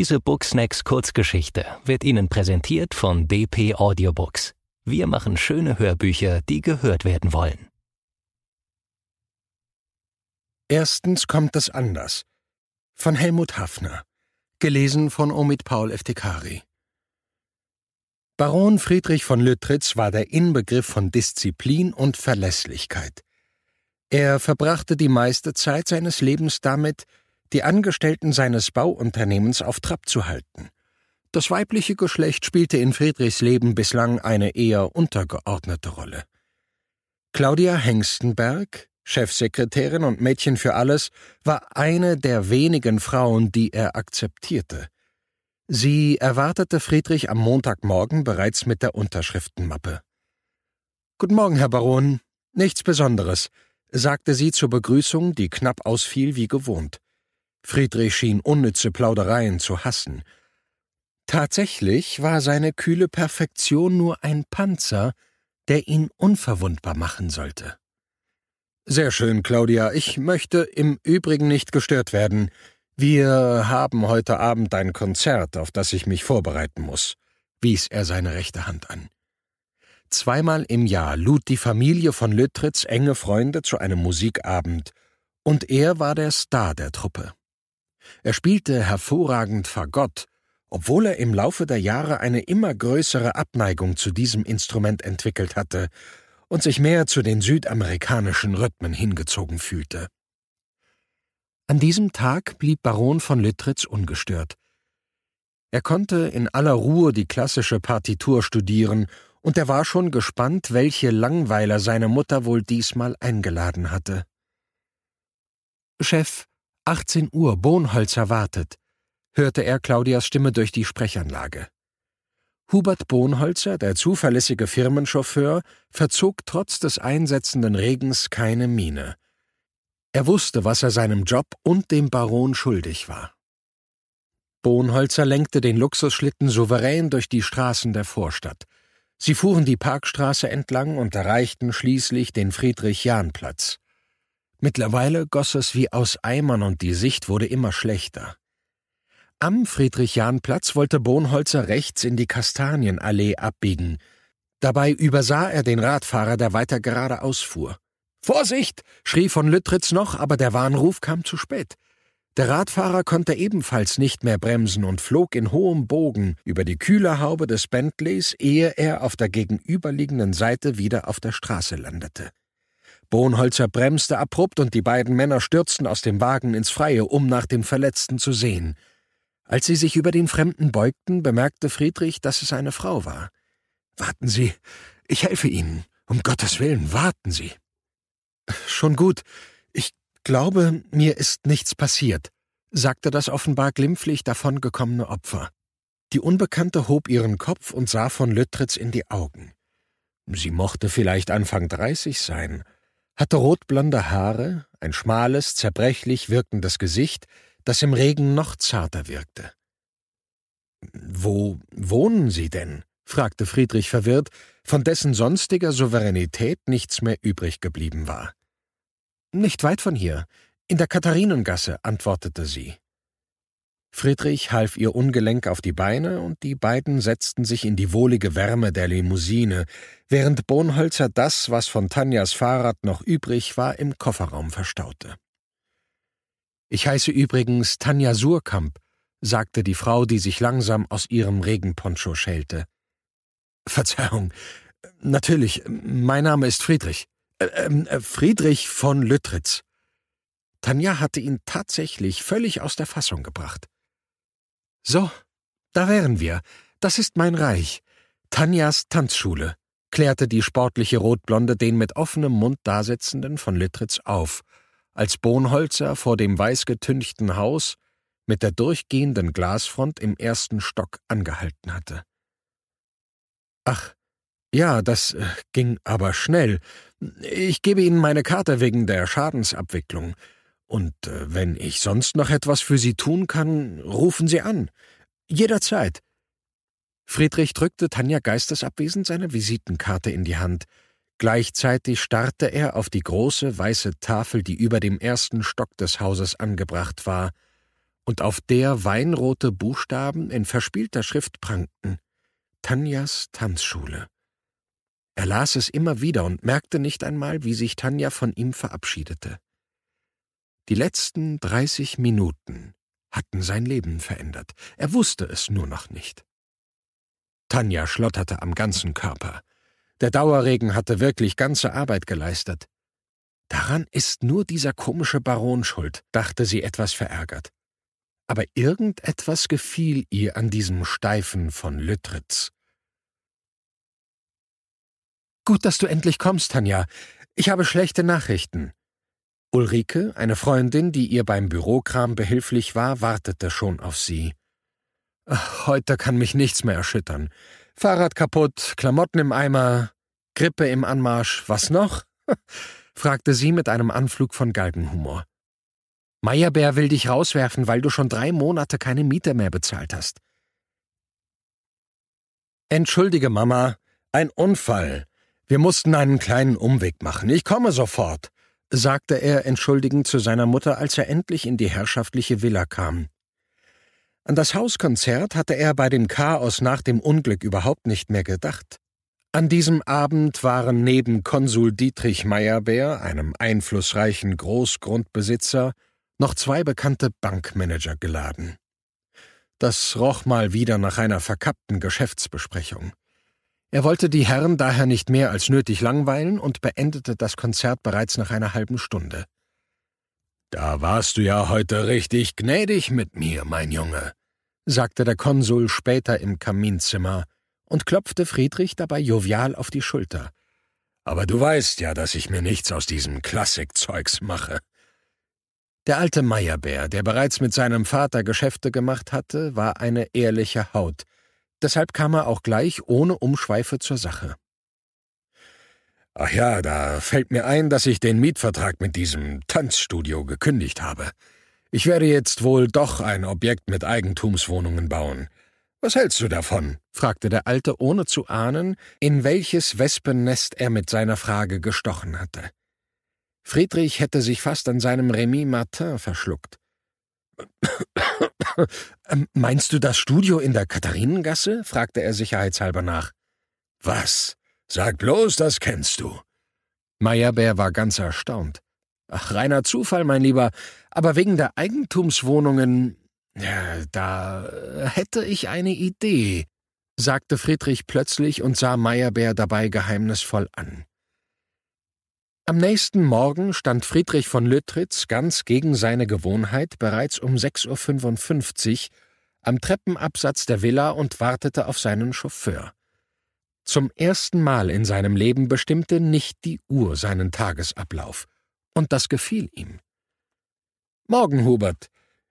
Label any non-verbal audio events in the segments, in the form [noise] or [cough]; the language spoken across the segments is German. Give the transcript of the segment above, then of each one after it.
Diese Booksnacks Kurzgeschichte wird Ihnen präsentiert von DP Audiobooks. Wir machen schöne Hörbücher, die gehört werden wollen. Erstens kommt es anders. Von Helmut Hafner. Gelesen von Omid Paul Eftekari. Baron Friedrich von Lüttritz war der Inbegriff von Disziplin und Verlässlichkeit. Er verbrachte die meiste Zeit seines Lebens damit, die Angestellten seines Bauunternehmens auf Trab zu halten. Das weibliche Geschlecht spielte in Friedrichs Leben bislang eine eher untergeordnete Rolle. Claudia Hengstenberg, Chefsekretärin und Mädchen für alles, war eine der wenigen Frauen, die er akzeptierte. Sie erwartete Friedrich am Montagmorgen bereits mit der Unterschriftenmappe. Guten Morgen, Herr Baron. Nichts Besonderes sagte sie zur Begrüßung, die knapp ausfiel wie gewohnt. Friedrich schien unnütze Plaudereien zu hassen. Tatsächlich war seine kühle Perfektion nur ein Panzer, der ihn unverwundbar machen sollte. Sehr schön, Claudia. Ich möchte im Übrigen nicht gestört werden. Wir haben heute Abend ein Konzert, auf das ich mich vorbereiten muss, wies er seine rechte Hand an. Zweimal im Jahr lud die Familie von Lüttritz enge Freunde zu einem Musikabend, und er war der Star der Truppe. Er spielte hervorragend Fagott, obwohl er im Laufe der Jahre eine immer größere Abneigung zu diesem Instrument entwickelt hatte und sich mehr zu den südamerikanischen Rhythmen hingezogen fühlte. An diesem Tag blieb Baron von Lüttritz ungestört. Er konnte in aller Ruhe die klassische Partitur studieren und er war schon gespannt, welche Langweiler seine Mutter wohl diesmal eingeladen hatte. Chef, 18 Uhr, Bohnholzer wartet, hörte er Claudias Stimme durch die Sprechanlage. Hubert Bohnholzer, der zuverlässige Firmenchauffeur, verzog trotz des einsetzenden Regens keine Miene. Er wusste, was er seinem Job und dem Baron schuldig war. Bohnholzer lenkte den Luxusschlitten souverän durch die Straßen der Vorstadt. Sie fuhren die Parkstraße entlang und erreichten schließlich den Friedrich-Jahn-Platz. Mittlerweile goss es wie aus Eimern und die Sicht wurde immer schlechter. Am Friedrich-Jahn-Platz wollte Bohnholzer rechts in die Kastanienallee abbiegen. Dabei übersah er den Radfahrer, der weiter geradeaus fuhr. Vorsicht! schrie von Lüttritz noch, aber der Warnruf kam zu spät. Der Radfahrer konnte ebenfalls nicht mehr bremsen und flog in hohem Bogen über die Kühlerhaube des Bentleys, ehe er auf der gegenüberliegenden Seite wieder auf der Straße landete. Bohnholzer bremste abrupt und die beiden Männer stürzten aus dem Wagen ins Freie, um nach dem Verletzten zu sehen. Als sie sich über den Fremden beugten, bemerkte Friedrich, dass es eine Frau war. Warten Sie, ich helfe Ihnen. Um Gottes Willen, warten Sie. Schon gut. Ich glaube, mir ist nichts passiert, sagte das offenbar glimpflich davongekommene Opfer. Die Unbekannte hob ihren Kopf und sah von Lüttritz in die Augen. Sie mochte vielleicht Anfang dreißig sein, hatte rotblonde Haare, ein schmales, zerbrechlich wirkendes Gesicht, das im Regen noch zarter wirkte. Wo wohnen Sie denn? fragte Friedrich verwirrt, von dessen sonstiger Souveränität nichts mehr übrig geblieben war. Nicht weit von hier, in der Katharinengasse, antwortete sie. Friedrich half ihr ungelenk auf die Beine, und die beiden setzten sich in die wohlige Wärme der Limousine, während Bohnholzer das, was von Tanjas Fahrrad noch übrig war, im Kofferraum verstaute. Ich heiße übrigens Tanja Surkamp, sagte die Frau, die sich langsam aus ihrem Regenponcho schälte. Verzeihung. Natürlich, mein Name ist Friedrich. Äh, ähm, äh, Friedrich von Lüttritz. Tanja hatte ihn tatsächlich völlig aus der Fassung gebracht. So, da wären wir. Das ist mein Reich. Tanjas Tanzschule, klärte die sportliche Rotblonde den mit offenem Mund dasitzenden von Lüttritz auf, als Bohnholzer vor dem weißgetünchten Haus mit der durchgehenden Glasfront im ersten Stock angehalten hatte. Ach, ja, das äh, ging aber schnell. Ich gebe Ihnen meine Karte wegen der Schadensabwicklung. Und äh, wenn ich sonst noch etwas für Sie tun kann, rufen Sie an. Jederzeit. Friedrich drückte Tanja geistesabwesend seine Visitenkarte in die Hand. Gleichzeitig starrte er auf die große weiße Tafel, die über dem ersten Stock des Hauses angebracht war, und auf der weinrote Buchstaben in verspielter Schrift prangten. Tanjas Tanzschule. Er las es immer wieder und merkte nicht einmal, wie sich Tanja von ihm verabschiedete. Die letzten dreißig Minuten hatten sein Leben verändert. Er wusste es nur noch nicht. Tanja schlotterte am ganzen Körper. Der Dauerregen hatte wirklich ganze Arbeit geleistet. Daran ist nur dieser komische Baron schuld, dachte sie etwas verärgert. Aber irgendetwas gefiel ihr an diesem Steifen von Lüttritz. Gut, dass du endlich kommst, Tanja. Ich habe schlechte Nachrichten. Ulrike, eine Freundin, die ihr beim Bürokram behilflich war, wartete schon auf sie. Heute kann mich nichts mehr erschüttern. Fahrrad kaputt, Klamotten im Eimer, Grippe im Anmarsch, was noch? [laughs] fragte sie mit einem Anflug von Galgenhumor. Meyerbär will dich rauswerfen, weil du schon drei Monate keine Miete mehr bezahlt hast. Entschuldige, Mama, ein Unfall. Wir mussten einen kleinen Umweg machen. Ich komme sofort sagte er entschuldigend zu seiner Mutter, als er endlich in die herrschaftliche Villa kam. An das Hauskonzert hatte er bei dem Chaos nach dem Unglück überhaupt nicht mehr gedacht. An diesem Abend waren neben Konsul Dietrich Meyerbeer, einem einflussreichen Großgrundbesitzer, noch zwei bekannte Bankmanager geladen. Das roch mal wieder nach einer verkappten Geschäftsbesprechung. Er wollte die Herren daher nicht mehr als nötig langweilen und beendete das Konzert bereits nach einer halben Stunde. Da warst du ja heute richtig gnädig mit mir, mein Junge, sagte der Konsul später im Kaminzimmer und klopfte Friedrich dabei jovial auf die Schulter. Aber du weißt ja, dass ich mir nichts aus diesem Klassikzeugs mache. Der alte Meyerbär, der bereits mit seinem Vater Geschäfte gemacht hatte, war eine ehrliche Haut, Deshalb kam er auch gleich ohne Umschweife zur Sache. Ach ja, da fällt mir ein, dass ich den Mietvertrag mit diesem Tanzstudio gekündigt habe. Ich werde jetzt wohl doch ein Objekt mit Eigentumswohnungen bauen. Was hältst du davon? fragte der Alte, ohne zu ahnen, in welches Wespennest er mit seiner Frage gestochen hatte. Friedrich hätte sich fast an seinem Remy Martin verschluckt. Ähm, meinst du das Studio in der Katharinengasse? fragte er sicherheitshalber nach. Was? Sag bloß, das kennst du. Meyerbeer war ganz erstaunt. Ach, reiner Zufall, mein Lieber, aber wegen der Eigentumswohnungen, ja, da hätte ich eine Idee, sagte Friedrich plötzlich und sah Meyerbeer dabei geheimnisvoll an. Am nächsten Morgen stand Friedrich von Lüttritz ganz gegen seine Gewohnheit bereits um 6.55 Uhr am Treppenabsatz der Villa und wartete auf seinen Chauffeur. Zum ersten Mal in seinem Leben bestimmte nicht die Uhr seinen Tagesablauf, und das gefiel ihm. Morgen, Hubert.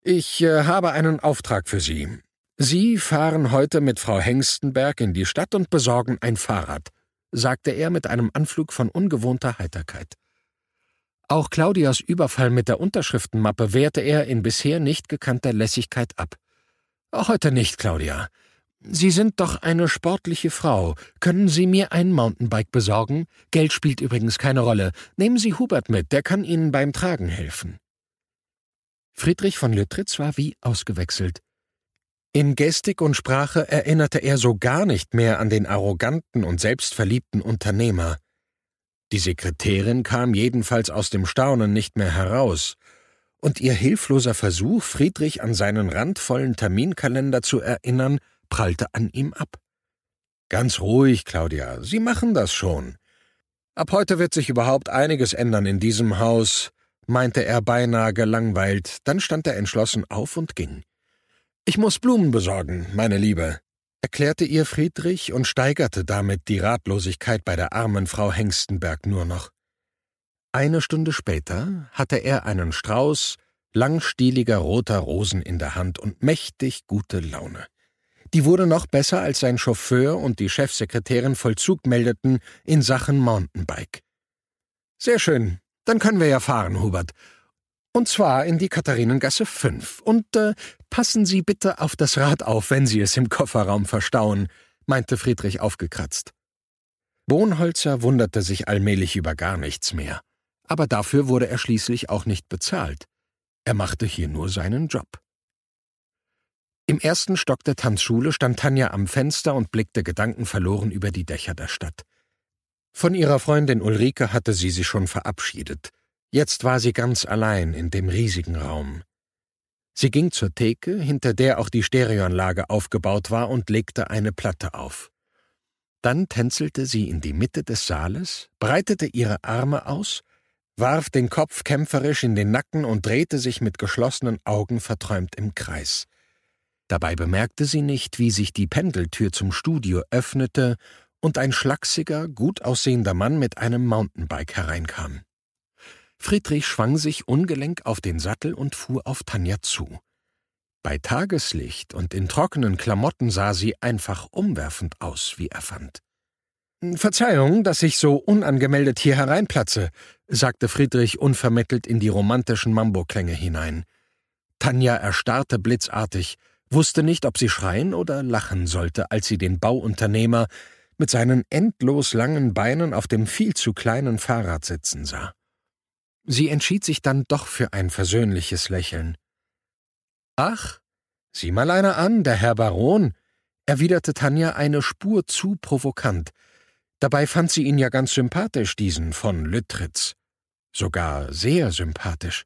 Ich äh, habe einen Auftrag für Sie. Sie fahren heute mit Frau Hengstenberg in die Stadt und besorgen ein Fahrrad sagte er mit einem Anflug von ungewohnter Heiterkeit. Auch Claudias Überfall mit der Unterschriftenmappe wehrte er in bisher nicht gekannter Lässigkeit ab. Heute nicht, Claudia. Sie sind doch eine sportliche Frau. Können Sie mir ein Mountainbike besorgen? Geld spielt übrigens keine Rolle. Nehmen Sie Hubert mit, der kann Ihnen beim Tragen helfen. Friedrich von Lüttritz war wie ausgewechselt. In Gestik und Sprache erinnerte er so gar nicht mehr an den arroganten und selbstverliebten Unternehmer. Die Sekretärin kam jedenfalls aus dem Staunen nicht mehr heraus, und ihr hilfloser Versuch, Friedrich an seinen randvollen Terminkalender zu erinnern, prallte an ihm ab. Ganz ruhig, Claudia, Sie machen das schon. Ab heute wird sich überhaupt einiges ändern in diesem Haus, meinte er beinahe gelangweilt, dann stand er entschlossen auf und ging. Ich muss Blumen besorgen, meine Liebe, erklärte ihr Friedrich und steigerte damit die Ratlosigkeit bei der armen Frau Hengstenberg nur noch. Eine Stunde später hatte er einen Strauß langstieliger roter Rosen in der Hand und mächtig gute Laune. Die wurde noch besser, als sein Chauffeur und die Chefsekretärin Vollzug meldeten in Sachen Mountainbike. Sehr schön, dann können wir ja fahren, Hubert. Und zwar in die Katharinengasse 5. Und äh, passen Sie bitte auf das Rad auf, wenn Sie es im Kofferraum verstauen, meinte Friedrich aufgekratzt. Bohnholzer wunderte sich allmählich über gar nichts mehr. Aber dafür wurde er schließlich auch nicht bezahlt. Er machte hier nur seinen Job. Im ersten Stock der Tanzschule stand Tanja am Fenster und blickte gedankenverloren über die Dächer der Stadt. Von ihrer Freundin Ulrike hatte sie sich schon verabschiedet. Jetzt war sie ganz allein in dem riesigen Raum. Sie ging zur Theke, hinter der auch die Stereoanlage aufgebaut war, und legte eine Platte auf. Dann tänzelte sie in die Mitte des Saales, breitete ihre Arme aus, warf den Kopf kämpferisch in den Nacken und drehte sich mit geschlossenen Augen verträumt im Kreis. Dabei bemerkte sie nicht, wie sich die Pendeltür zum Studio öffnete und ein schlachsiger, gut aussehender Mann mit einem Mountainbike hereinkam. Friedrich schwang sich ungelenk auf den Sattel und fuhr auf Tanja zu. Bei Tageslicht und in trockenen Klamotten sah sie einfach umwerfend aus, wie er fand. Verzeihung, dass ich so unangemeldet hier hereinplatze, sagte Friedrich unvermittelt in die romantischen Mambo-Klänge hinein. Tanja erstarrte blitzartig, wusste nicht, ob sie schreien oder lachen sollte, als sie den Bauunternehmer mit seinen endlos langen Beinen auf dem viel zu kleinen Fahrrad sitzen sah. Sie entschied sich dann doch für ein versöhnliches Lächeln. Ach, sieh mal einer an, der Herr Baron, erwiderte Tanja eine Spur zu provokant. Dabei fand sie ihn ja ganz sympathisch, diesen von Lüttritz. Sogar sehr sympathisch.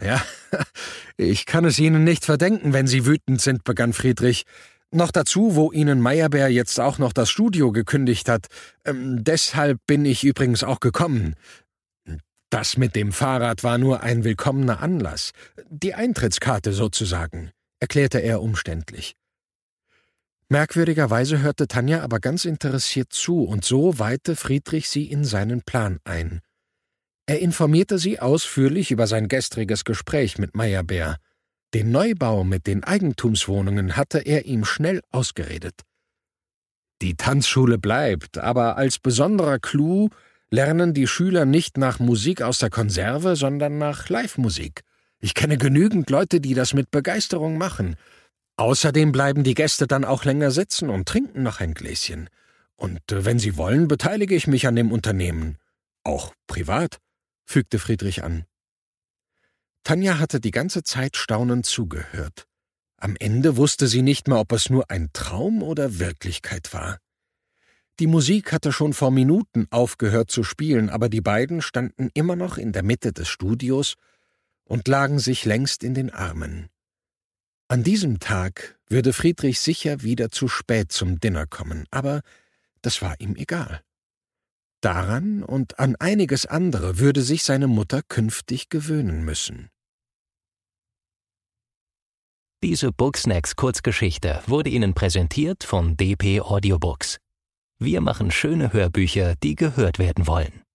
Ja, [laughs] ich kann es Ihnen nicht verdenken, wenn Sie wütend sind, begann Friedrich. Noch dazu, wo Ihnen Meyerbeer jetzt auch noch das Studio gekündigt hat. Ähm, deshalb bin ich übrigens auch gekommen. Das mit dem Fahrrad war nur ein willkommener Anlass. Die Eintrittskarte sozusagen, erklärte er umständlich. Merkwürdigerweise hörte Tanja aber ganz interessiert zu, und so weihte Friedrich sie in seinen Plan ein. Er informierte sie ausführlich über sein gestriges Gespräch mit Meyerbeer. Den Neubau mit den Eigentumswohnungen hatte er ihm schnell ausgeredet. Die Tanzschule bleibt, aber als besonderer Clou lernen die Schüler nicht nach Musik aus der Konserve, sondern nach Live-Musik. Ich kenne genügend Leute, die das mit Begeisterung machen. Außerdem bleiben die Gäste dann auch länger sitzen und trinken noch ein Gläschen. Und äh, wenn Sie wollen, beteilige ich mich an dem Unternehmen. Auch privat fügte Friedrich an. Tanja hatte die ganze Zeit staunend zugehört. Am Ende wusste sie nicht mehr, ob es nur ein Traum oder Wirklichkeit war. Die Musik hatte schon vor Minuten aufgehört zu spielen, aber die beiden standen immer noch in der Mitte des Studios und lagen sich längst in den Armen. An diesem Tag würde Friedrich sicher wieder zu spät zum Dinner kommen, aber das war ihm egal. Daran und an einiges andere würde sich seine Mutter künftig gewöhnen müssen. Diese Booksnacks Kurzgeschichte wurde Ihnen präsentiert von DP Audiobooks. Wir machen schöne Hörbücher, die gehört werden wollen.